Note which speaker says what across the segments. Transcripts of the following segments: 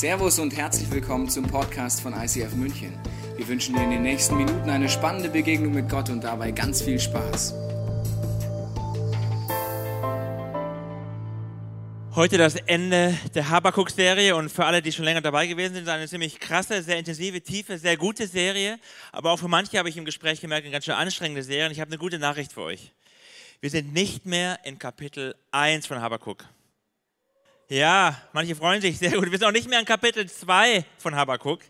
Speaker 1: Servus und herzlich willkommen zum Podcast von ICF München. Wir wünschen dir in den nächsten Minuten eine spannende Begegnung mit Gott und dabei ganz viel Spaß.
Speaker 2: Heute das Ende der Habakuk-Serie und für alle, die schon länger dabei gewesen sind, eine ziemlich krasse, sehr intensive, tiefe, sehr gute Serie. Aber auch für manche habe ich im Gespräch gemerkt, eine ganz schön anstrengende Serie. Und ich habe eine gute Nachricht für euch. Wir sind nicht mehr in Kapitel 1 von Habakuk. Ja, manche freuen sich sehr gut. Wir sind auch nicht mehr in Kapitel 2 von Habakuk,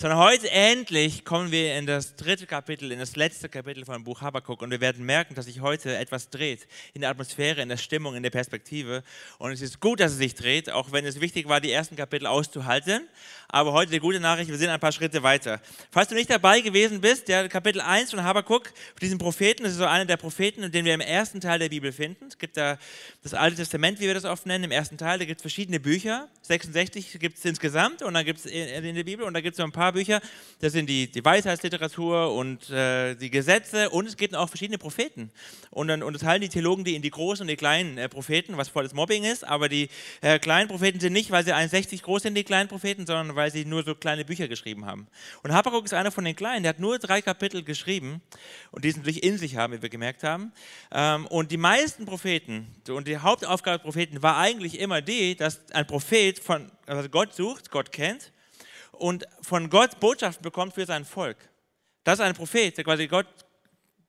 Speaker 2: sondern heute endlich kommen wir in das dritte Kapitel, in das letzte Kapitel von dem Buch Habakuk und wir werden merken, dass sich heute etwas dreht in der Atmosphäre, in der Stimmung, in der Perspektive. Und es ist gut, dass es sich dreht, auch wenn es wichtig war, die ersten Kapitel auszuhalten. Aber heute die gute Nachricht, wir sind ein paar Schritte weiter. Falls du nicht dabei gewesen bist, der Kapitel 1 von Habakkuk, diesen Propheten, das ist so einer der Propheten, den wir im ersten Teil der Bibel finden. Es gibt da das Alte Testament, wie wir das oft nennen, im ersten Teil, da gibt es verschiedene Bücher. 66 gibt es insgesamt und dann gibt es in der Bibel und da gibt es so ein paar Bücher, das sind die, die Weisheitsliteratur und äh, die Gesetze und es gibt auch verschiedene Propheten. Und dann unterteilen die Theologen die in die großen und die kleinen äh, Propheten, was volles Mobbing ist, aber die äh, kleinen Propheten sind nicht, weil sie 61 groß sind, die kleinen Propheten, sondern weil sie nur so kleine Bücher geschrieben haben. Und Habakkuk ist einer von den Kleinen, der hat nur drei Kapitel geschrieben und die es natürlich in sich haben, wie wir gemerkt haben. Ähm, und die meisten Propheten und die Hauptaufgabe der Propheten war eigentlich immer die, dass ein Prophet von also Gott sucht, Gott kennt und von Gott Botschaften bekommt für sein Volk. Das ist ein Prophet, der quasi Gott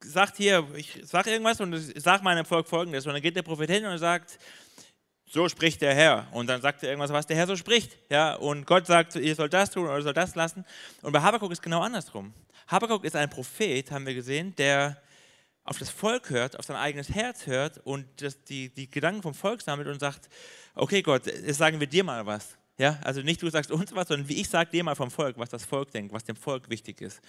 Speaker 2: sagt hier, ich sage irgendwas und ich sage meinem Volk folgendes. Und dann geht der Prophet hin und sagt, so spricht der Herr. Und dann sagt er irgendwas, was der Herr so spricht. Ja, und Gott sagt, ihr sollt das tun oder sollt das lassen. Und bei Habakkuk ist genau andersrum. Habakkuk ist ein Prophet, haben wir gesehen, der auf das Volk hört, auf sein eigenes Herz hört und das, die, die Gedanken vom Volk sammelt und sagt, okay Gott, jetzt sagen wir dir mal was. Ja, also nicht du sagst uns was, sondern wie ich sage dir mal vom Volk, was das Volk denkt, was dem Volk wichtig ist.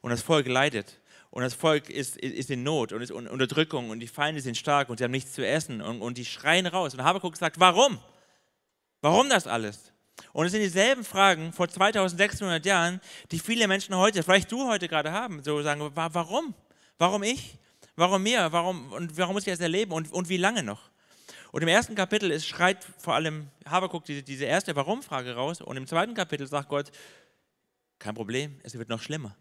Speaker 2: Und das Volk leidet. Und das Volk ist, ist in Not und ist in Unterdrückung und die Feinde sind stark und sie haben nichts zu essen und, und die schreien raus. Und Habakkuk sagt, warum? Warum das alles? Und es sind dieselben Fragen vor 2600 Jahren, die viele Menschen heute, vielleicht du heute gerade haben, so sagen, warum? Warum ich? Warum mir? Warum, und warum muss ich das erleben? Und, und wie lange noch? Und im ersten Kapitel ist, schreit vor allem Habakkuk diese, diese erste Warum-Frage raus. Und im zweiten Kapitel sagt Gott, kein Problem, es wird noch schlimmer.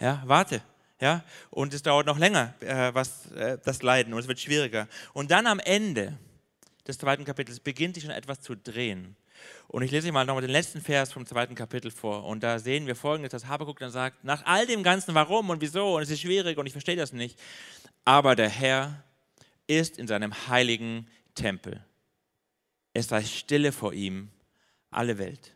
Speaker 2: Ja, warte, ja, und es dauert noch länger, äh, was, äh, das Leiden, und es wird schwieriger. Und dann am Ende des zweiten Kapitels beginnt sich schon etwas zu drehen. Und ich lese euch mal nochmal den letzten Vers vom zweiten Kapitel vor. Und da sehen wir folgendes, dass Habakuk dann sagt, nach all dem Ganzen, warum und wieso, und es ist schwierig und ich verstehe das nicht, aber der Herr ist in seinem heiligen Tempel. Es sei stille vor ihm, alle Welt.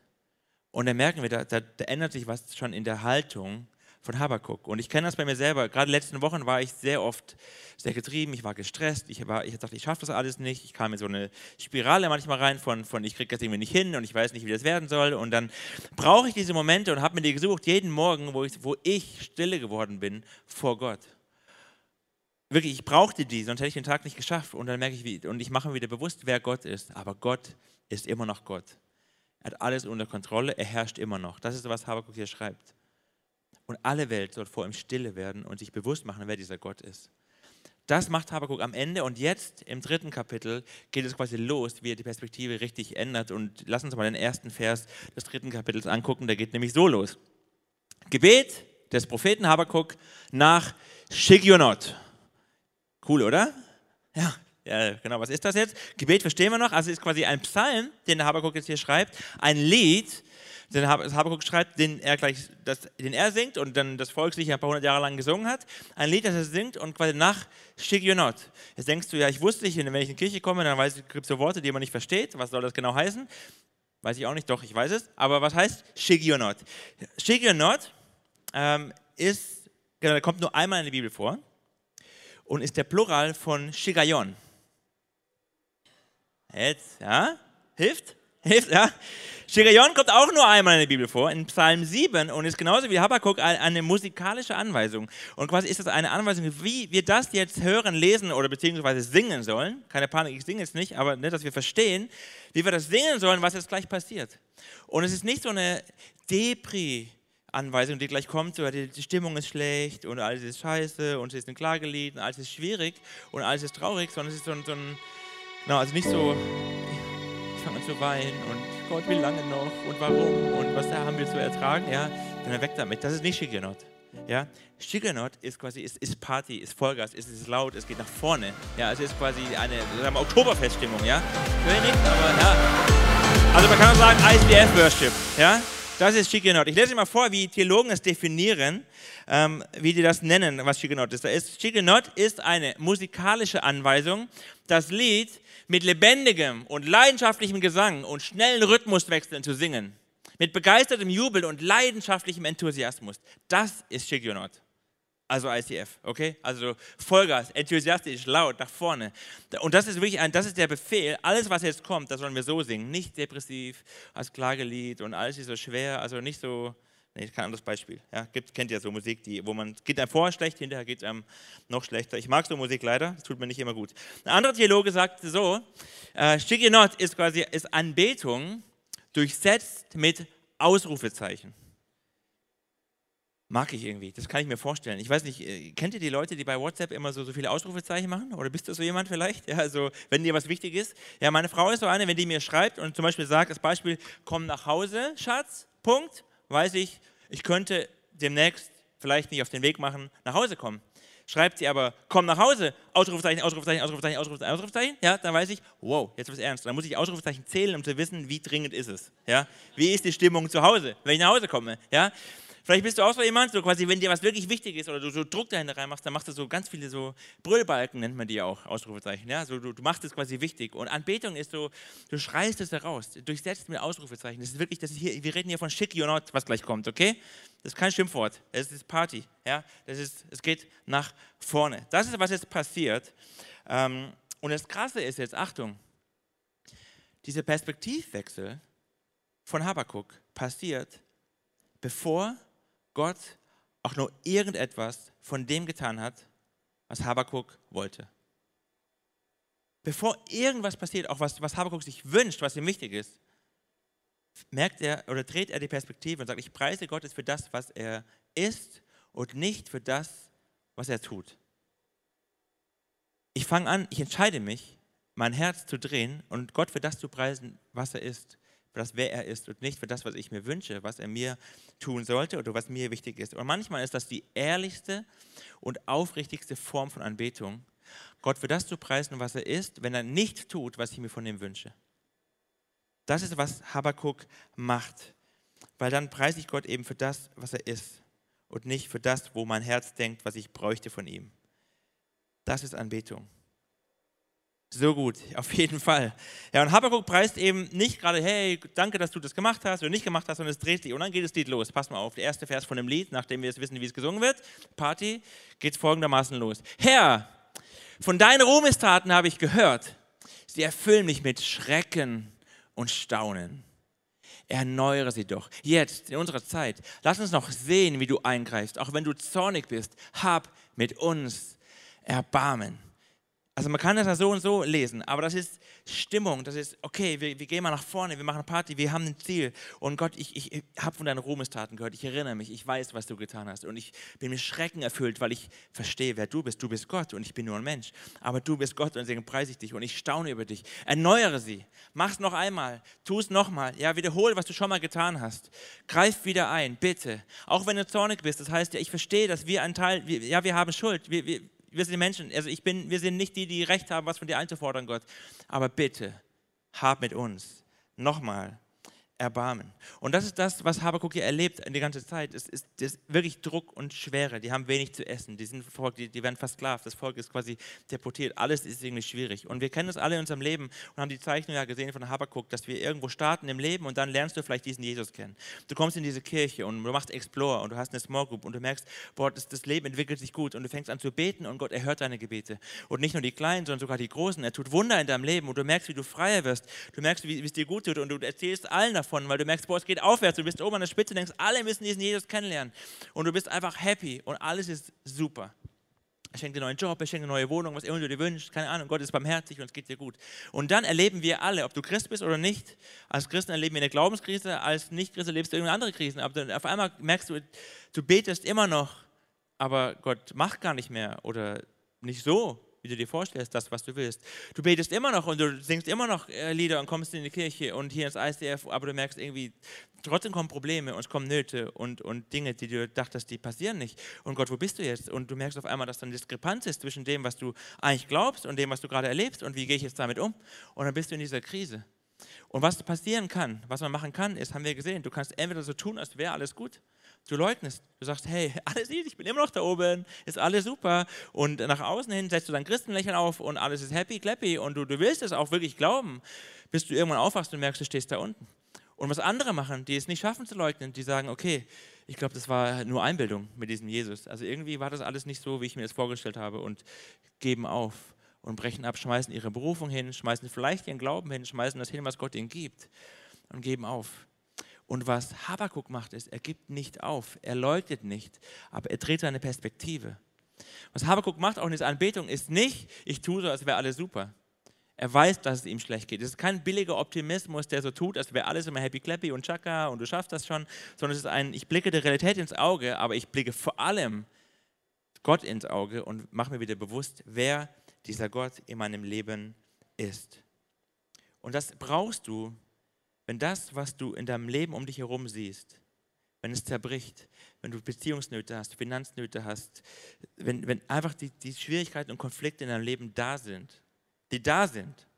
Speaker 2: Und dann merken wir, da, da, da ändert sich was schon in der Haltung von Habakuk. Und ich kenne das bei mir selber. Gerade letzten Wochen war ich sehr oft sehr getrieben, ich war gestresst, ich, war, ich dachte, ich schaffe das alles nicht. Ich kam in so eine Spirale manchmal rein von, von ich kriege das irgendwie nicht hin und ich weiß nicht, wie das werden soll. Und dann brauche ich diese Momente und habe mir die gesucht, jeden Morgen, wo ich, wo ich stille geworden bin vor Gott. Wirklich, ich brauchte die, sonst hätte ich den Tag nicht geschafft. Und dann merke ich, wie, und ich mache mir wieder bewusst, wer Gott ist. Aber Gott ist immer noch Gott. Er hat alles unter Kontrolle, er herrscht immer noch. Das ist, was Habakuk hier schreibt. Und alle Welt soll vor ihm stille werden und sich bewusst machen, wer dieser Gott ist. Das macht Habakkuk am Ende und jetzt im dritten Kapitel geht es quasi los, wie er die Perspektive richtig ändert. Und lass uns mal den ersten Vers des dritten Kapitels angucken, der geht nämlich so los. Gebet des Propheten Habakkuk nach Shigionot. Cool, oder? Ja, ja, genau. Was ist das jetzt? Gebet verstehen wir noch. Also es ist quasi ein Psalm, den der Habakkuk jetzt hier schreibt, ein Lied, den Habakkuk schreibt, den er gleich, das, den er singt und dann das Volk sich ein paar hundert Jahre lang gesungen hat. Ein Lied, das er singt und quasi nach Shigionot. Jetzt denkst du, ja, ich wusste nicht, wenn ich in die Kirche komme, dann weiß ich, gibt es so Worte, die man nicht versteht. Was soll das genau heißen? Weiß ich auch nicht, doch, ich weiß es. Aber was heißt Shigionot? Shigionot ähm, ist, genau, kommt nur einmal in der Bibel vor und ist der Plural von Shigayon. Jetzt, ja? Hilft? Hilft, ja? Shirayon kommt auch nur einmal in der Bibel vor, in Psalm 7 und ist genauso wie Habakkuk eine musikalische Anweisung. Und quasi ist das eine Anweisung, wie wir das jetzt hören, lesen oder beziehungsweise singen sollen. Keine Panik, ich singe jetzt nicht, aber ne, dass wir verstehen, wie wir das singen sollen, was jetzt gleich passiert. Und es ist nicht so eine Depri- Anweisung, die gleich kommt, so, die, Stimmung ist schlecht und alles ist scheiße und es ist ein Klagelied und alles ist schwierig und alles ist traurig, sondern es ist so ein, so ein no, also nicht so, ich fange an zu weinen und Gott, wie lange noch und warum und was haben wir zu ertragen, ja, dann weg damit. Das ist nicht Shigenot. Ja, Shigenot ist quasi ist, ist Party, ist Vollgas, ist, ist laut, es geht nach vorne. Ja, es ist quasi eine wir, Oktoberfeststimmung, ja. Ich nicht, aber ja. Also man kann auch sagen ICF Worship, ja. Das ist Shigenot. Ich lese mal vor, wie Theologen es definieren, ähm, wie die das nennen, was Shigenot ist. Da ist. Shigenot ist eine musikalische Anweisung, das Lied mit lebendigem und leidenschaftlichem Gesang und schnellen Rhythmuswechseln zu singen. Mit begeistertem Jubel und leidenschaftlichem Enthusiasmus. Das ist Shigionot. Also ICF, okay? Also Vollgas, enthusiastisch, laut, nach vorne. Und das ist wirklich ein, das ist der Befehl. Alles, was jetzt kommt, das sollen wir so singen. Nicht depressiv, als Klagelied und alles ist so schwer, also nicht so, Nee, kein anderes Beispiel. Ja, gibt, kennt ihr so Musik, die, wo man geht einem vorher schlecht, hinterher geht es einem noch schlechter. Ich mag so Musik leider, das tut mir nicht immer gut. Ein anderer Theologe sagt so: äh, Shiginot ist quasi ist Anbetung durchsetzt mit Ausrufezeichen. Mag ich irgendwie, das kann ich mir vorstellen. Ich weiß nicht, äh, kennt ihr die Leute, die bei WhatsApp immer so, so viele Ausrufezeichen machen? Oder bist du so jemand vielleicht? Ja, also, wenn dir was wichtig ist. Ja, meine Frau ist so eine, wenn die mir schreibt und zum Beispiel sagt, das Beispiel, komm nach Hause, Schatz, Punkt weiß ich, ich könnte demnächst vielleicht nicht auf den Weg machen, nach Hause kommen. Schreibt sie aber, komm nach Hause, Ausrufezeichen, Ausrufezeichen, Ausrufezeichen, Ausrufezeichen, Ausrufezeichen, ja, dann weiß ich, wow, jetzt wird es ernst. Dann muss ich Ausrufezeichen zählen, um zu wissen, wie dringend ist es, ja. Wie ist die Stimmung zu Hause, wenn ich nach Hause komme, ja. Vielleicht bist du auch so jemand, so quasi, wenn dir was wirklich wichtig ist oder du so Druck dahinter reinmachst, dann machst du so ganz viele so Brüllbalken, nennt man die auch, Ausrufezeichen. Ja? So, du, du machst es quasi wichtig. Und Anbetung ist so, du schreist es heraus, durchsetzt mit Ausrufezeichen. Das ist wirklich, das ist hier, wir reden hier von Schicki not, was gleich kommt, okay? Das ist kein Schimpfwort, es ist Party. Ja? Das ist, es geht nach vorne. Das ist, was jetzt passiert. Ähm, und das Krasse ist jetzt, Achtung, dieser Perspektivwechsel von Habakkuk passiert, bevor Gott auch nur irgendetwas von dem getan hat, was Habakuk wollte. Bevor irgendwas passiert, auch was, was Habakuk sich wünscht, was ihm wichtig ist, merkt er oder dreht er die Perspektive und sagt, ich preise Gottes für das, was er ist und nicht für das, was er tut. Ich fange an, ich entscheide mich, mein Herz zu drehen und Gott für das zu preisen, was er ist für das, wer er ist und nicht für das, was ich mir wünsche, was er mir tun sollte oder was mir wichtig ist. Und manchmal ist das die ehrlichste und aufrichtigste Form von Anbetung, Gott für das zu preisen, was er ist, wenn er nicht tut, was ich mir von ihm wünsche. Das ist, was Habakkuk macht, weil dann preise ich Gott eben für das, was er ist und nicht für das, wo mein Herz denkt, was ich bräuchte von ihm. Das ist Anbetung. So gut, auf jeden Fall. Ja, und Habakkuk preist eben nicht gerade, hey, danke, dass du das gemacht hast oder nicht gemacht hast, sondern es dreht sich. Und dann geht das Lied los. Pass mal auf, der erste Vers von dem Lied, nachdem wir jetzt wissen, wie es gesungen wird, Party, geht es folgendermaßen los. Herr, von deinen Ruhmestaten habe ich gehört. Sie erfüllen mich mit Schrecken und Staunen. Erneuere sie doch, jetzt, in unserer Zeit. Lass uns noch sehen, wie du eingreifst. Auch wenn du zornig bist, hab mit uns Erbarmen. Also man kann das ja so und so lesen, aber das ist Stimmung, das ist, okay, wir, wir gehen mal nach vorne, wir machen eine Party, wir haben ein Ziel. Und Gott, ich, ich, ich habe von deinen Ruhmestaten gehört, ich erinnere mich, ich weiß, was du getan hast. Und ich bin mit Schrecken erfüllt, weil ich verstehe, wer du bist. Du bist Gott und ich bin nur ein Mensch. Aber du bist Gott und deswegen preise ich dich und ich staune über dich. Erneuere sie, mach es noch einmal, tu es nochmal. Ja, wiederhole, was du schon mal getan hast. Greif wieder ein, bitte. Auch wenn du zornig bist, das heißt ja, ich verstehe, dass wir ein Teil, wir, ja, wir haben Schuld. Wir, wir, wir sind Menschen. Also ich bin, wir sind nicht die, die Recht haben, was von dir einzufordern, Gott. Aber bitte, hab mit uns. Nochmal, Erbarmen. Und das ist das, was Habakuk hier erlebt die ganze Zeit. Es ist, ist, wirklich Druck und Schwere. Die haben wenig zu essen. Die, sind die, die werden versklavt. Das Volk ist quasi deportiert. Alles ist irgendwie schwierig. Und wir kennen das alle in unserem Leben und haben die Zeichnung ja gesehen von Habakuk, dass wir irgendwo starten im Leben und dann lernst du vielleicht diesen Jesus kennen. Du kommst in diese Kirche und du machst Explore und du hast eine Small Group und du merkst, boah, das, das Leben entwickelt sich gut und du fängst an zu beten und Gott erhört deine Gebete. Und nicht nur die kleinen, sondern sogar die großen. Er tut Wunder in deinem Leben und du merkst, wie du freier wirst. Du merkst, wie es dir gut tut und du erzählst allen davon, weil du merkst, boah, es geht aufwärts, du bist oben an der Spitze denkst, alle müssen diesen Jesus kennenlernen. Und du bist einfach happy und alles ist super. Er schenkt dir einen neuen Job, er schenkt eine neue Wohnung, was immer du dir wünschst, keine Ahnung, Gott ist barmherzig und es geht dir gut. Und dann erleben wir alle, ob du Christ bist oder nicht, als Christen erleben wir eine Glaubenskrise, als Nicht-Christ erlebst du irgendeine andere Krise. Aber auf einmal merkst du, du betest immer noch, aber Gott macht gar nicht mehr oder nicht so wie du dir vorstellst, das, was du willst. Du betest immer noch und du singst immer noch äh, Lieder und kommst in die Kirche und hier ins ICF, aber du merkst irgendwie, trotzdem kommen Probleme und es kommen Nöte und, und Dinge, die du dachtest, die passieren nicht. Und Gott, wo bist du jetzt? Und du merkst auf einmal, dass da eine Diskrepanz ist zwischen dem, was du eigentlich glaubst und dem, was du gerade erlebst und wie gehe ich jetzt damit um? Und dann bist du in dieser Krise. Und was passieren kann, was man machen kann, ist, haben wir gesehen, du kannst entweder so tun, als wäre alles gut Du leugnest. Du sagst, hey, alles easy, ich bin immer noch da oben, ist alles super. Und nach außen hin setzt du dein Christenlächeln auf und alles ist happy, clappy und du, du willst es auch wirklich glauben, bis du irgendwann aufwachst und merkst, du stehst da unten. Und was andere machen, die es nicht schaffen zu leugnen, die sagen, okay, ich glaube, das war nur Einbildung mit diesem Jesus. Also irgendwie war das alles nicht so, wie ich mir das vorgestellt habe und geben auf und brechen ab, schmeißen ihre Berufung hin, schmeißen vielleicht ihren Glauben hin, schmeißen das hin, was Gott ihnen gibt und geben auf. Und was Habakuk macht, ist, er gibt nicht auf, er leugnet nicht, aber er dreht seine Perspektive. Was Habakuk macht, auch in dieser Anbetung, ist nicht, ich tue so, als wäre alles super. Er weiß, dass es ihm schlecht geht. Es ist kein billiger Optimismus, der so tut, als wäre alles immer happy clappy und chaka und du schaffst das schon, sondern es ist ein, ich blicke der Realität ins Auge, aber ich blicke vor allem Gott ins Auge und mache mir wieder bewusst, wer dieser Gott in meinem Leben ist. Und das brauchst du, wenn das, was du in deinem Leben um dich herum siehst, wenn es zerbricht, wenn du Beziehungsnöte hast, Finanznöte hast, wenn, wenn einfach die, die Schwierigkeiten und Konflikte in deinem Leben da sind, die da sind,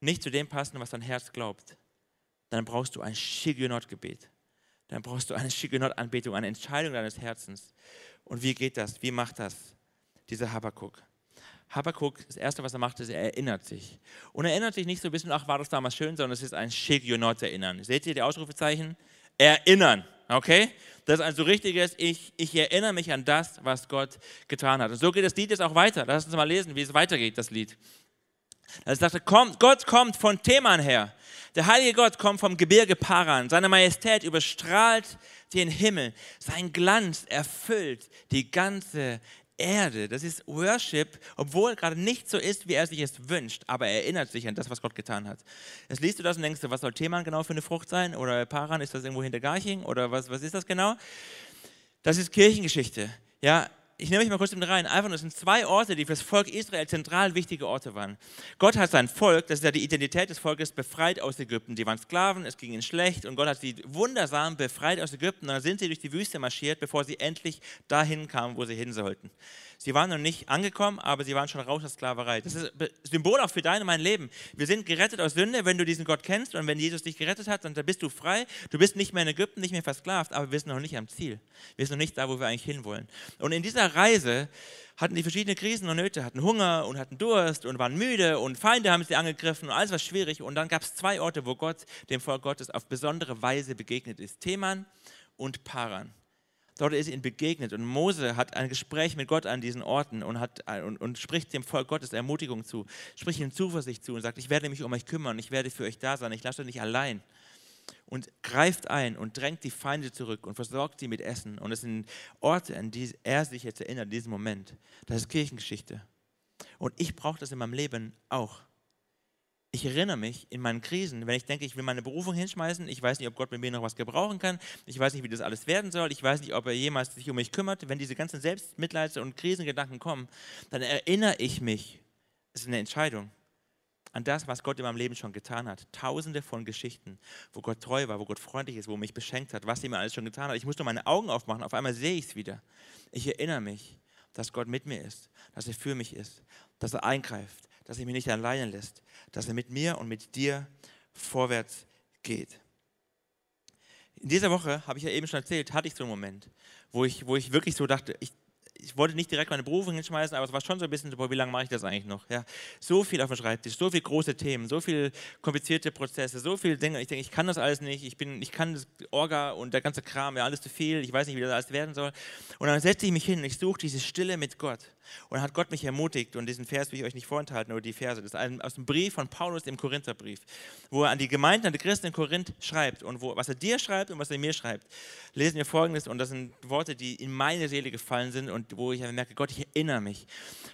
Speaker 2: nicht zu dem passen, was dein Herz glaubt, dann brauchst du ein Shigonot-Gebet. Dann brauchst du eine Shigonot-Anbetung, eine Entscheidung deines Herzens. Und wie geht das? Wie macht das dieser Habakkuk? Habakkuk, das Erste, was er macht, ist, er erinnert sich. Und er erinnert sich nicht so ein bisschen, ach, war das damals schön, sondern es ist ein Shigionot erinnern. Seht ihr die Ausrufezeichen? Erinnern, okay? Das ist ein so richtiges, ich, ich erinnere mich an das, was Gott getan hat. Und so geht das Lied jetzt auch weiter. Lass uns mal lesen, wie es weitergeht, das Lied. Er sagte, kommt, Gott kommt von Theman her. Der heilige Gott kommt vom Gebirge Paran. Seine Majestät überstrahlt den Himmel. Sein Glanz erfüllt die ganze Erde. Das ist Worship, obwohl gerade nicht so ist, wie er sich es wünscht, aber er erinnert sich an das, was Gott getan hat. Jetzt liest du das und denkst du, was soll Theman genau für eine Frucht sein? Oder Paran, ist das irgendwo hinter Garching? Oder was, was ist das genau? Das ist Kirchengeschichte. Ja, ich nehme mich mal kurz mit rein. Einfach nur, es sind zwei Orte, die für das Volk Israel zentral wichtige Orte waren. Gott hat sein Volk, das ist ja die Identität des Volkes, befreit aus Ägypten. Die waren Sklaven, es ging ihnen schlecht und Gott hat sie wundersam befreit aus Ägypten. Und dann sind sie durch die Wüste marschiert, bevor sie endlich dahin kamen, wo sie hin sollten. Sie waren noch nicht angekommen, aber sie waren schon raus aus Sklaverei. Das ist Symbol auch für dein und mein Leben. Wir sind gerettet aus Sünde, wenn du diesen Gott kennst und wenn Jesus dich gerettet hat, dann bist du frei. Du bist nicht mehr in Ägypten, nicht mehr versklavt, aber wir sind noch nicht am Ziel. Wir sind noch nicht da, wo wir eigentlich hinwollen. Und in dieser Reise hatten die verschiedene Krisen und Nöte, hatten Hunger und hatten Durst und waren müde und Feinde haben sie angegriffen und alles war schwierig. Und dann gab es zwei Orte, wo Gott dem Volk Gottes auf besondere Weise begegnet ist: Theman und Paran. Dort ist ihnen begegnet und Mose hat ein Gespräch mit Gott an diesen Orten und, hat, und, und spricht dem Volk Gottes Ermutigung zu, spricht ihnen Zuversicht zu und sagt, ich werde mich um euch kümmern, ich werde für euch da sein, ich lasse euch nicht allein. Und greift ein und drängt die Feinde zurück und versorgt sie mit Essen. Und es sind Orte, an die er sich jetzt erinnert, in diesem Moment. Das ist Kirchengeschichte. Und ich brauche das in meinem Leben auch ich erinnere mich in meinen Krisen, wenn ich denke, ich will meine Berufung hinschmeißen, ich weiß nicht, ob Gott mit mir noch was gebrauchen kann, ich weiß nicht, wie das alles werden soll, ich weiß nicht, ob er jemals sich um mich kümmert, wenn diese ganzen Selbstmitleids- und Krisengedanken kommen, dann erinnere ich mich, es ist eine Entscheidung, an das, was Gott in meinem Leben schon getan hat. Tausende von Geschichten, wo Gott treu war, wo Gott freundlich ist, wo er mich beschenkt hat, was er mir alles schon getan hat. Ich muss nur meine Augen aufmachen, auf einmal sehe ich es wieder. Ich erinnere mich, dass Gott mit mir ist, dass er für mich ist, dass er eingreift, dass er mich nicht alleine lässt, dass er mit mir und mit dir vorwärts geht. In dieser Woche, habe ich ja eben schon erzählt, hatte ich so einen Moment, wo ich, wo ich wirklich so dachte, ich, ich wollte nicht direkt meine Berufung hinschmeißen, aber es war schon so ein bisschen, boah, wie lange mache ich das eigentlich noch? Ja, so viel auf dem Schreibtisch, so viele große Themen, so viele komplizierte Prozesse, so viele Dinge. Ich denke, ich kann das alles nicht, ich, bin, ich kann das Orga und der ganze Kram, ja, alles zu viel, ich weiß nicht, wie das alles werden soll. Und dann setze ich mich hin und ich suche diese Stille mit Gott. Und dann hat Gott mich ermutigt und diesen Vers will ich euch nicht vorenthalten, oder die Verse, das ist aus dem Brief von Paulus im Korintherbrief, wo er an die Gemeinden, an die Christen in Korinth schreibt und wo, was er dir schreibt und was er mir schreibt. Lesen wir folgendes und das sind Worte, die in meine Seele gefallen sind und wo ich merke, Gott, ich erinnere mich.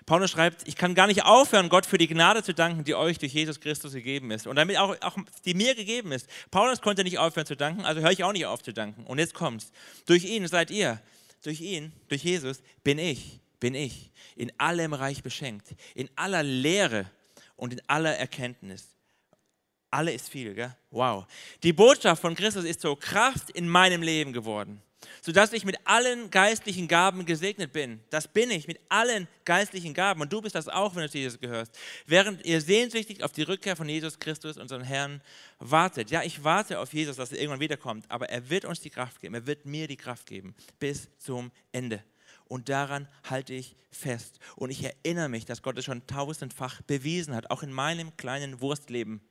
Speaker 2: Paulus schreibt, ich kann gar nicht aufhören, Gott für die Gnade zu danken, die euch durch Jesus Christus gegeben ist und damit auch, auch die mir gegeben ist. Paulus konnte nicht aufhören zu danken, also höre ich auch nicht auf zu danken. Und jetzt kommt's. Durch ihn seid ihr, durch ihn, durch Jesus bin ich bin ich, in allem reich beschenkt, in aller Lehre und in aller Erkenntnis. Alle ist viel, gell? Wow. Die Botschaft von Christus ist so Kraft in meinem Leben geworden, sodass ich mit allen geistlichen Gaben gesegnet bin. Das bin ich, mit allen geistlichen Gaben. Und du bist das auch, wenn du Jesus gehörst. Während ihr sehnsüchtig auf die Rückkehr von Jesus Christus, unserem Herrn, wartet. Ja, ich warte auf Jesus, dass er irgendwann wiederkommt, aber er wird uns die Kraft geben. Er wird mir die Kraft geben bis zum Ende. Und daran halte ich fest. Und ich erinnere mich, dass Gott es schon tausendfach bewiesen hat, auch in meinem kleinen Wurstleben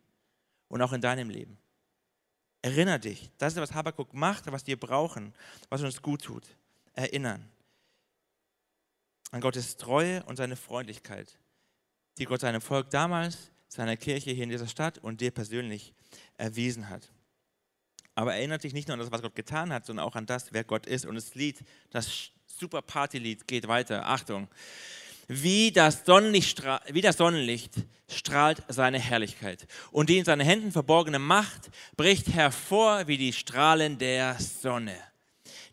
Speaker 2: und auch in deinem Leben. Erinner dich, das ist, was Habakkuk macht, was wir brauchen, was uns gut tut. Erinnern an Gottes Treue und seine Freundlichkeit, die Gott seinem Volk damals, seiner Kirche hier in dieser Stadt und dir persönlich erwiesen hat. Aber erinnert dich nicht nur an das, was Gott getan hat, sondern auch an das, wer Gott ist. Und das Lied, das super Partylied geht weiter. Achtung wie das, Sonnenlicht, wie das Sonnenlicht strahlt seine Herrlichkeit. Und die in seinen Händen verborgene Macht bricht hervor wie die Strahlen der Sonne.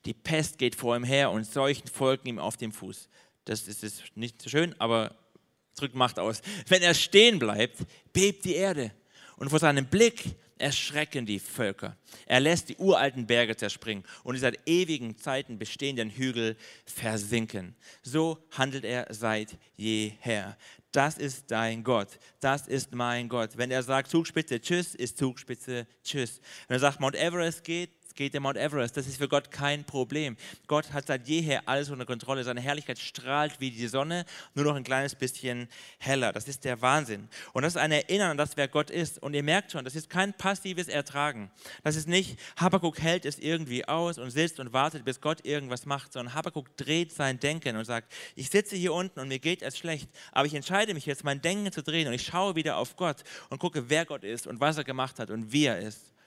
Speaker 2: Die Pest geht vor ihm her und Seuchen folgen ihm auf dem Fuß. Das ist nicht so schön, aber drückt Macht aus. Wenn er stehen bleibt, bebt die Erde. Und vor seinem Blick erschrecken die Völker. Er lässt die uralten Berge zerspringen und die seit ewigen Zeiten bestehenden Hügel versinken. So handelt er seit jeher. Das ist dein Gott. Das ist mein Gott. Wenn er sagt Zugspitze Tschüss, ist Zugspitze Tschüss. Wenn er sagt Mount Everest geht, geht der Mount Everest. Das ist für Gott kein Problem. Gott hat seit jeher alles unter Kontrolle. Seine Herrlichkeit strahlt wie die Sonne, nur noch ein kleines bisschen heller. Das ist der Wahnsinn. Und das ist ein Erinnern an das, wer Gott ist. Und ihr merkt schon, das ist kein passives Ertragen. Das ist nicht, Habakkuk hält es irgendwie aus und sitzt und wartet, bis Gott irgendwas macht, sondern Habakkuk dreht sein Denken und sagt, ich sitze hier unten und mir geht es schlecht, aber ich entscheide mich jetzt, mein Denken zu drehen und ich schaue wieder auf Gott und gucke, wer Gott ist und was er gemacht hat und wie er ist.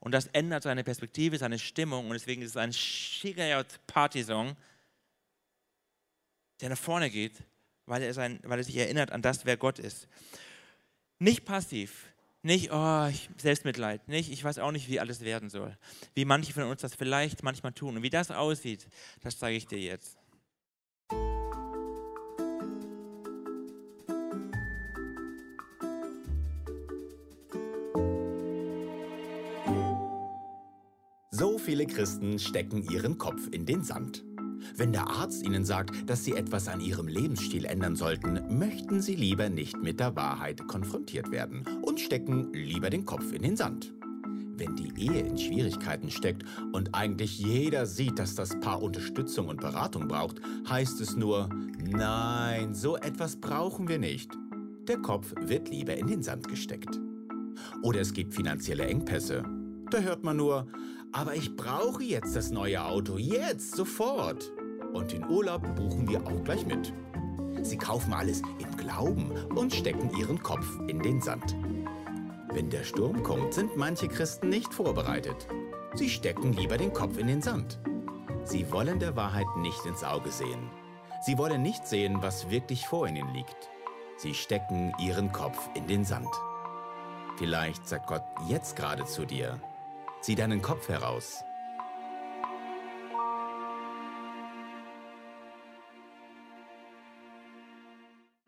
Speaker 2: Und das ändert seine Perspektive, seine Stimmung. Und deswegen ist es ein Shigayot-Party-Song, der nach vorne geht, weil er, sein, weil er sich erinnert an das, wer Gott ist. Nicht passiv, nicht, oh, Selbstmitleid, nicht, ich weiß auch nicht, wie alles werden soll. Wie manche von uns das vielleicht manchmal tun. Und wie das aussieht, das zeige ich dir jetzt.
Speaker 3: Viele Christen stecken ihren Kopf in den Sand. Wenn der Arzt ihnen sagt, dass sie etwas an ihrem Lebensstil ändern sollten, möchten sie lieber nicht mit der Wahrheit konfrontiert werden und stecken lieber den Kopf in den Sand. Wenn die Ehe in Schwierigkeiten steckt und eigentlich jeder sieht, dass das Paar Unterstützung und Beratung braucht, heißt es nur, nein, so etwas brauchen wir nicht. Der Kopf wird lieber in den Sand gesteckt. Oder es gibt finanzielle Engpässe. Da hört man nur, aber ich brauche jetzt das neue Auto, jetzt, sofort. Und den Urlaub buchen wir auch gleich mit. Sie kaufen alles im Glauben und stecken ihren Kopf in den Sand. Wenn der Sturm kommt, sind manche Christen nicht vorbereitet. Sie stecken lieber den Kopf in den Sand. Sie wollen der Wahrheit nicht ins Auge sehen. Sie wollen nicht sehen, was wirklich vor ihnen liegt. Sie stecken ihren Kopf in den Sand. Vielleicht sagt Gott jetzt gerade zu dir, Zieh deinen Kopf heraus.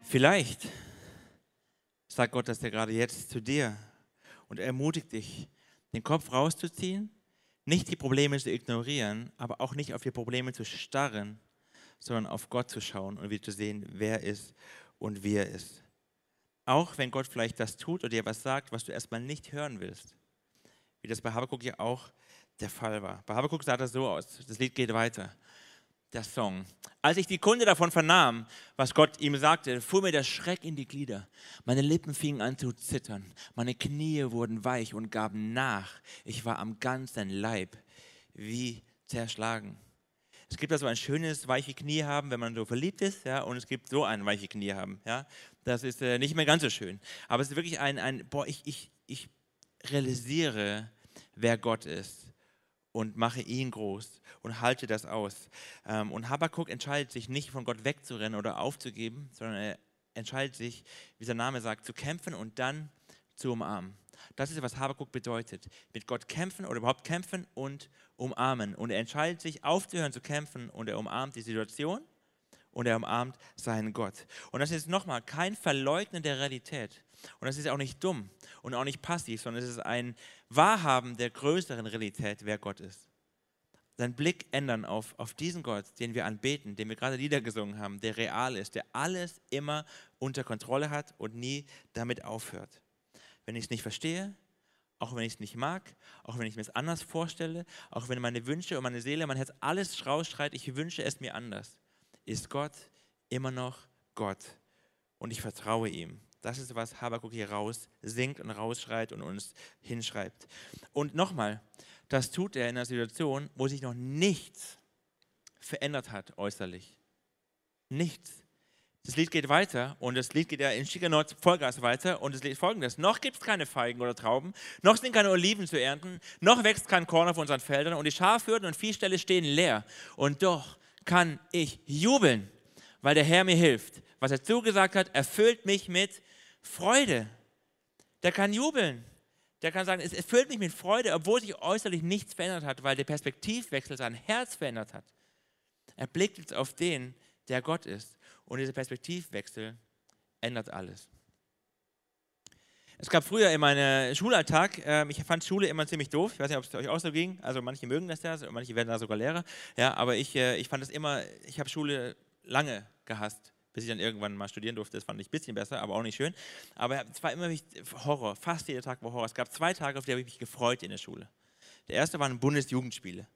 Speaker 2: Vielleicht sagt Gott das ja gerade jetzt zu dir und ermutigt dich, den Kopf rauszuziehen, nicht die Probleme zu ignorieren, aber auch nicht auf die Probleme zu starren, sondern auf Gott zu schauen und wieder zu sehen, wer ist und wie er ist. Auch wenn Gott vielleicht das tut oder dir was sagt, was du erstmal nicht hören willst wie das bei Habakkuk ja auch der Fall war. Bei Habakkuk sah das so aus. Das Lied geht weiter. Der Song. Als ich die Kunde davon vernahm, was Gott ihm sagte, fuhr mir der Schreck in die Glieder. Meine Lippen fingen an zu zittern. Meine Knie wurden weich und gaben nach. Ich war am ganzen Leib wie zerschlagen. Es gibt also ein schönes weiche Knie haben, wenn man so verliebt ist, ja, und es gibt so ein weiche Knie haben, ja. Das ist äh, nicht mehr ganz so schön. Aber es ist wirklich ein, ein boah, ich, ich, ich realisiere, wer Gott ist und mache ihn groß und halte das aus. Ähm, und Habakkuk entscheidet sich nicht von Gott wegzurennen oder aufzugeben, sondern er entscheidet sich, wie sein Name sagt, zu kämpfen und dann zu umarmen. Das ist, was Habakkuk bedeutet. Mit Gott kämpfen oder überhaupt kämpfen und umarmen. Und er entscheidet sich aufzuhören zu kämpfen und er umarmt die Situation und er umarmt seinen Gott. Und das ist nochmal kein Verleugnen der Realität. Und das ist auch nicht dumm und auch nicht passiv, sondern es ist ein Wahrhaben der größeren Realität, wer Gott ist. Seinen Blick ändern auf, auf diesen Gott, den wir anbeten, den wir gerade Lieder gesungen haben, der real ist, der alles immer unter Kontrolle hat und nie damit aufhört. Wenn ich es nicht verstehe, auch wenn ich es nicht mag, auch wenn ich mir es anders vorstelle, auch wenn meine Wünsche und meine Seele, mein Herz alles rausschreit, ich wünsche es mir anders, ist Gott immer noch Gott und ich vertraue ihm. Das ist, was Habakkuk hier raus singt und rausschreit und uns hinschreibt. Und nochmal, das tut er in einer Situation, wo sich noch nichts verändert hat äußerlich. Nichts. Das Lied geht weiter und das Lied geht ja in Schikanort Vollgas weiter und es Lied folgendes. Noch gibt es keine Feigen oder Trauben, noch sind keine Oliven zu ernten, noch wächst kein Korn auf unseren Feldern und die Schafhürden und Viehställe stehen leer. Und doch kann ich jubeln, weil der Herr mir hilft. Was er zugesagt hat, erfüllt mich mit Freude. Der kann jubeln. Der kann sagen, es erfüllt mich mit Freude, obwohl sich äußerlich nichts verändert hat, weil der Perspektivwechsel sein Herz verändert hat. Er blickt jetzt auf den, der Gott ist. Und dieser Perspektivwechsel ändert alles. Es gab früher in meinem Schulalltag, äh, ich fand Schule immer ziemlich doof. Ich weiß nicht, ob es euch auch so ging. Also manche mögen das ja, manche werden da sogar Lehrer. Ja, aber ich, äh, ich fand es immer, ich habe Schule lange gehasst bis ich dann irgendwann mal studieren durfte. Das fand ich ein bisschen besser, aber auch nicht schön. Aber es war immer Horror. Fast jeder Tag war Horror. Es gab zwei Tage, auf die habe ich mich gefreut in der Schule. Der erste waren Bundesjugendspiele.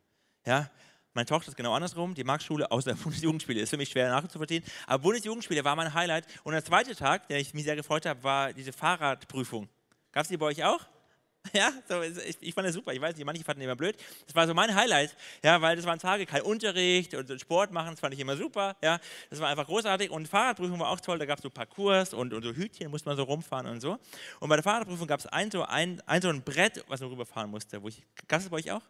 Speaker 2: Ja, meine Tochter ist genau andersrum, die mag Schule außer Bundesjugendspiele. Ist für mich schwer nachzuvollziehen. Aber Bundesjugendspiele war mein Highlight. Und der zweite Tag, der ich mich sehr gefreut habe, war diese Fahrradprüfung. Gab es die bei euch auch? Ja, so, ich, ich, fand das super. Ich weiß nicht, manche fanden die immer blöd. Das war so mein Highlight, ja, weil das waren Tage, kein Unterricht und Sport machen, das fand ich immer super. Ja, das war einfach großartig. Und Fahrradprüfung war auch toll. Da gab es so Parcours und, und, so Hütchen, musste man so rumfahren und so. Und bei der Fahrradprüfung gab es ein so ein, ein so ein Brett, was man rüberfahren musste. Gab es das bei euch auch?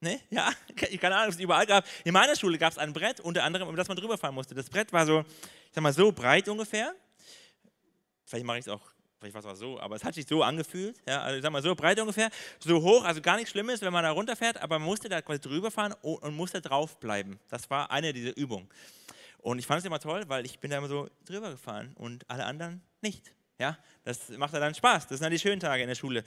Speaker 2: Ne? Ja, keine Ahnung, ob es überall gab. In meiner Schule gab es ein Brett, unter anderem, über das man drüber fahren musste. Das Brett war so, ich sag mal, so breit ungefähr. Vielleicht mache ich es auch vielleicht war es auch so, aber es hat sich so angefühlt, ja, also ich sag mal so breit ungefähr, so hoch, also gar nichts Schlimmes, wenn man da runterfährt, aber man musste da quasi drüber fahren und musste drauf bleiben. Das war eine dieser Übungen. Und ich fand es immer toll, weil ich bin da immer so drüber gefahren und alle anderen nicht. Ja, das macht dann Spaß. Das sind dann die schönen Tage in der Schule.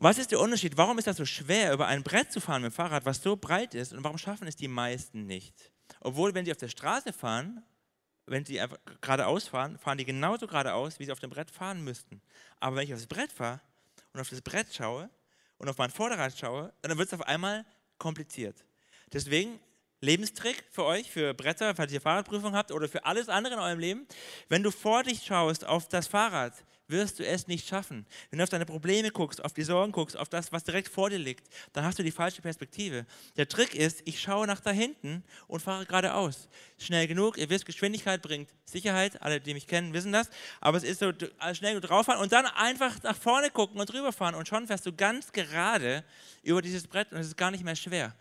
Speaker 2: Was ist der Unterschied? Warum ist das so schwer, über ein Brett zu fahren mit dem Fahrrad, was so breit ist? Und warum schaffen es die meisten nicht? Obwohl, wenn sie auf der Straße fahren, wenn sie einfach geradeaus fahren, fahren die genauso geradeaus, wie sie auf dem Brett fahren müssten. Aber wenn ich aufs Brett fahre und auf das Brett schaue und auf mein Vorderrad schaue, dann wird es auf einmal kompliziert. Deswegen Lebenstrick für euch, für Bretter, falls ihr Fahrradprüfung habt oder für alles andere in eurem Leben. Wenn du vor dich schaust auf das Fahrrad, wirst du es nicht schaffen. Wenn du auf deine Probleme guckst, auf die Sorgen guckst, auf das, was direkt vor dir liegt, dann hast du die falsche Perspektive. Der Trick ist, ich schaue nach da hinten und fahre geradeaus. Schnell genug, ihr wisst, Geschwindigkeit bringt Sicherheit, alle, die mich kennen, wissen das, aber es ist so, schnell genug drauffahren und dann einfach nach vorne gucken und drüber fahren und schon fährst du ganz gerade über dieses Brett und es ist gar nicht mehr schwer.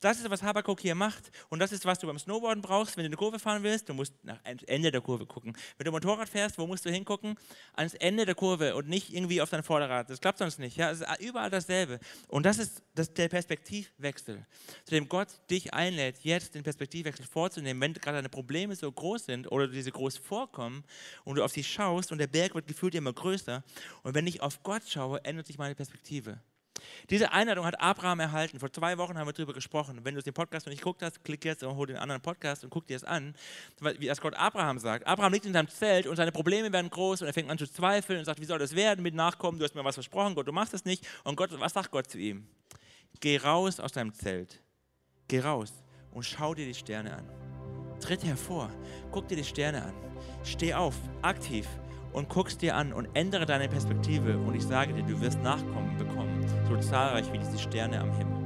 Speaker 2: Das ist, was Habakuk hier macht und das ist, was du beim Snowboarden brauchst, wenn du eine Kurve fahren willst. Du musst nach Ende der Kurve gucken. Wenn du Motorrad fährst, wo musst du hingucken? Ans Ende der Kurve und nicht irgendwie auf dein Vorderrad. Das klappt sonst nicht. Ja, es ist überall dasselbe. Und das ist das, der Perspektivwechsel, zu dem Gott dich einlädt, jetzt den Perspektivwechsel vorzunehmen, wenn gerade deine Probleme so groß sind oder diese groß vorkommen und du auf sie schaust und der Berg wird gefühlt immer größer. Und wenn ich auf Gott schaue, ändert sich meine Perspektive. Diese Einladung hat Abraham erhalten. Vor zwei Wochen haben wir darüber gesprochen. Wenn du den Podcast noch nicht geguckt hast, klick jetzt und hol den anderen Podcast und guck dir es an, wie das Gott Abraham sagt. Abraham liegt in seinem Zelt und seine Probleme werden groß und er fängt an zu zweifeln und sagt, wie soll das werden mit Nachkommen? Du hast mir was versprochen, Gott, du machst es nicht. Und Gott, was sagt Gott zu ihm? Geh raus aus deinem Zelt. Geh raus und schau dir die Sterne an. Tritt hervor, guck dir die Sterne an. Steh auf, aktiv und guckst dir an und ändere deine Perspektive. Und ich sage dir, du wirst Nachkommen bekommen, so zahlreich wie diese Sterne am Himmel.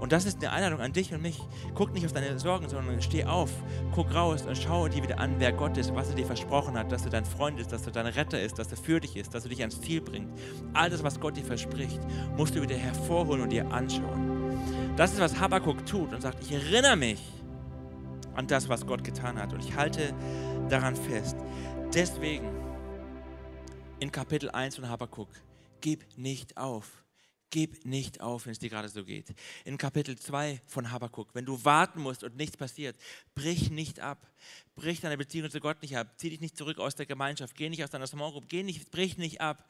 Speaker 2: Und das ist eine Einladung an dich und mich. Guck nicht auf deine Sorgen, sondern steh auf, guck raus und schau dir wieder an, wer Gott ist, was er dir versprochen hat, dass er dein Freund ist, dass er dein Retter ist, dass er für dich ist, dass er dich ans Ziel bringt. All das, was Gott dir verspricht, musst du wieder hervorholen und dir anschauen. Das ist, was Habakkuk tut und sagt, ich erinnere mich an das, was Gott getan hat und ich halte daran fest. Deswegen in Kapitel 1 von Habakkuk, gib nicht auf, Gib nicht auf, wenn es dir gerade so geht. In Kapitel 2 von Habakkuk, wenn du warten musst und nichts passiert, brich nicht ab. Brich deine Beziehung zu Gott nicht ab. Zieh dich nicht zurück aus der Gemeinschaft. Geh nicht aus deiner Small Group. Geh nicht, brich nicht ab,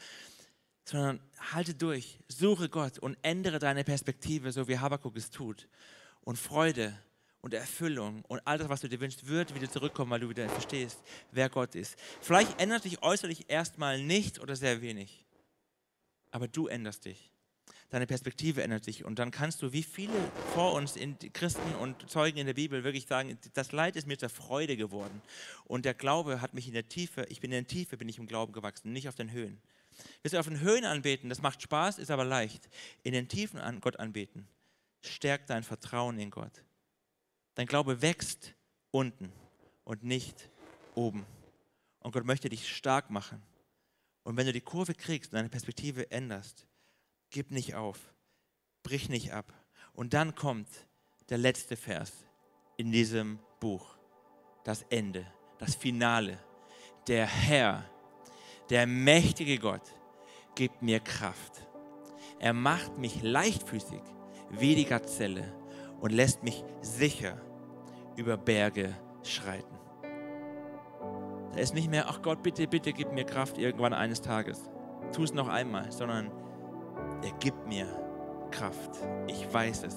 Speaker 2: sondern halte durch. Suche Gott und ändere deine Perspektive, so wie Habakkuk es tut. Und Freude und Erfüllung und all das, was du dir wünschst, wird wieder zurückkommen, weil du wieder verstehst, wer Gott ist. Vielleicht ändert sich äußerlich erstmal nichts oder sehr wenig, aber du änderst dich deine Perspektive ändert sich. Und dann kannst du, wie viele vor uns in Christen und Zeugen in der Bibel, wirklich sagen, das Leid ist mir zur Freude geworden. Und der Glaube hat mich in der Tiefe, ich bin in der Tiefe, bin ich im Glauben gewachsen, nicht auf den Höhen. Wirst du auf den Höhen anbeten, das macht Spaß, ist aber leicht. In den Tiefen an Gott anbeten, stärkt dein Vertrauen in Gott. Dein Glaube wächst unten und nicht oben. Und Gott möchte dich stark machen. Und wenn du die Kurve kriegst und deine Perspektive änderst, gib nicht auf, brich nicht ab. Und dann kommt der letzte Vers in diesem Buch, das Ende, das Finale. Der Herr, der mächtige Gott, gibt mir Kraft. Er macht mich leichtfüßig wie die Gazelle und lässt mich sicher über Berge schreiten. Da ist nicht mehr, ach Gott, bitte, bitte gib mir Kraft irgendwann eines Tages. Tu es noch einmal, sondern er gibt mir Kraft. Ich weiß es.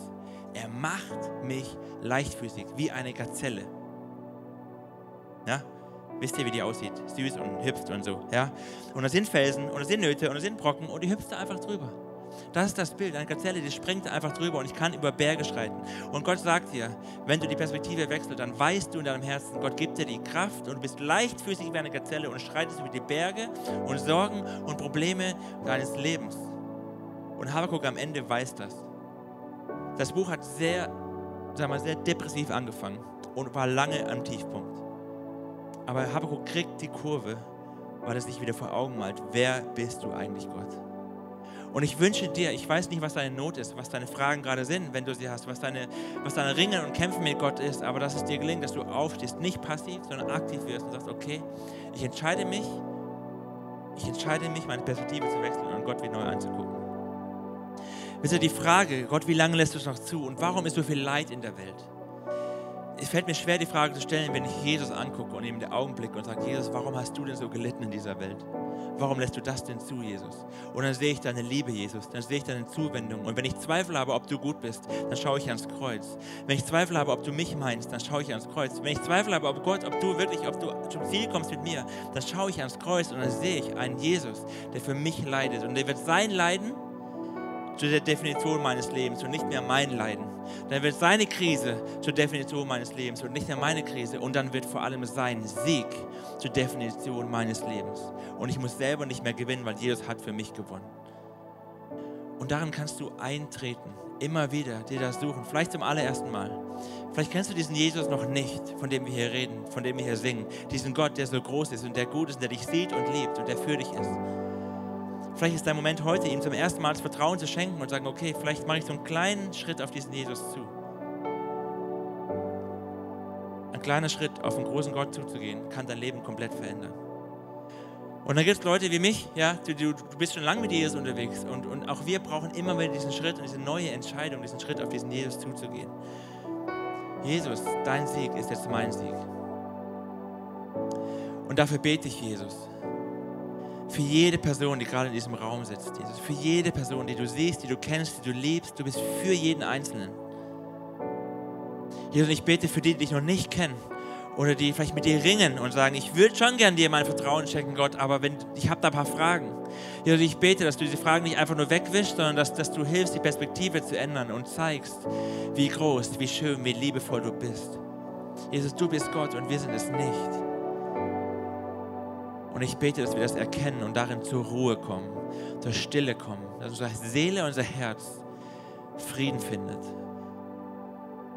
Speaker 2: Er macht mich leichtfüßig, wie eine Gazelle. Ja? Wisst ihr, wie die aussieht? Süß und hüpft und so. Ja? Und da sind Felsen und da sind Nöte und da sind Brocken und die hüpft da einfach drüber. Das ist das Bild. Eine Gazelle, die springt einfach drüber und ich kann über Berge schreiten. Und Gott sagt dir, wenn du die Perspektive wechselst, dann weißt du in deinem Herzen, Gott gibt dir die Kraft und du bist leichtfüßig wie eine Gazelle und schreitest über die Berge und Sorgen und Probleme deines Lebens. Und Habakkuk am Ende weiß das. Das Buch hat sehr, sagen wir, sehr depressiv angefangen und war lange am Tiefpunkt. Aber Habakkuk kriegt die Kurve, weil er sich wieder vor Augen malt, wer bist du eigentlich Gott? Und ich wünsche dir, ich weiß nicht, was deine Not ist, was deine Fragen gerade sind, wenn du sie hast, was deine, was deine Ringen und Kämpfen mit Gott ist, aber dass es dir gelingt, dass du aufstehst, nicht passiv, sondern aktiv wirst und sagst, okay, ich entscheide mich, ich entscheide mich, meine Perspektive zu wechseln und Gott wieder neu anzugucken. Wisst ihr, die Frage, Gott, wie lange lässt du es noch zu und warum ist so viel Leid in der Welt? Es fällt mir schwer, die Frage zu stellen, wenn ich Jesus angucke und ihm den Augenblick und sage, Jesus, warum hast du denn so gelitten in dieser Welt? Warum lässt du das denn zu, Jesus? Und dann sehe ich deine Liebe, Jesus, dann sehe ich deine Zuwendung. Und wenn ich Zweifel habe, ob du gut bist, dann schaue ich ans Kreuz. Wenn ich Zweifel habe, ob du mich meinst, dann schaue ich ans Kreuz. Wenn ich Zweifel habe, ob Gott, ob du wirklich, ob du zum Ziel kommst mit mir, dann schaue ich ans Kreuz und dann sehe ich einen Jesus, der für mich leidet. Und der wird sein Leiden zu der Definition meines Lebens und nicht mehr mein Leiden. Dann wird seine Krise zur Definition meines Lebens und nicht mehr meine Krise. Und dann wird vor allem sein Sieg zur Definition meines Lebens. Und ich muss selber nicht mehr gewinnen, weil Jesus hat für mich gewonnen. Und daran kannst du eintreten, immer wieder dir das suchen, vielleicht zum allerersten Mal. Vielleicht kennst du diesen Jesus noch nicht, von dem wir hier reden, von dem wir hier singen. Diesen Gott, der so groß ist und der gut ist und der dich sieht und liebt und der für dich ist. Vielleicht ist dein Moment heute, ihm zum ersten Mal das Vertrauen zu schenken und sagen, okay, vielleicht mache ich so einen kleinen Schritt auf diesen Jesus zu. Ein kleiner Schritt auf einen großen Gott zuzugehen, kann dein Leben komplett verändern. Und dann gibt es Leute wie mich, ja, du, du, du, bist schon lange mit Jesus unterwegs und, und auch wir brauchen immer wieder diesen Schritt und diese neue Entscheidung, diesen Schritt auf diesen Jesus zuzugehen. Jesus, dein Sieg ist jetzt mein Sieg. Und dafür bete ich, Jesus, für jede Person, die gerade in diesem Raum sitzt, Jesus. Für jede Person, die du siehst, die du kennst, die du liebst. Du bist für jeden Einzelnen. Jesus, ich bete für die, die dich noch nicht kennen oder die vielleicht mit dir ringen und sagen, ich würde schon gern dir mein Vertrauen schenken, Gott, aber wenn, ich habe da ein paar Fragen. Jesus, ich bete, dass du diese Fragen nicht einfach nur wegwischst, sondern dass, dass du hilfst, die Perspektive zu ändern und zeigst, wie groß, wie schön, wie liebevoll du bist. Jesus, du bist Gott und wir sind es nicht. Und ich bete, dass wir das erkennen und darin zur Ruhe kommen, zur Stille kommen, dass unsere Seele, unser Herz Frieden findet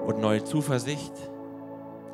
Speaker 2: und neue Zuversicht,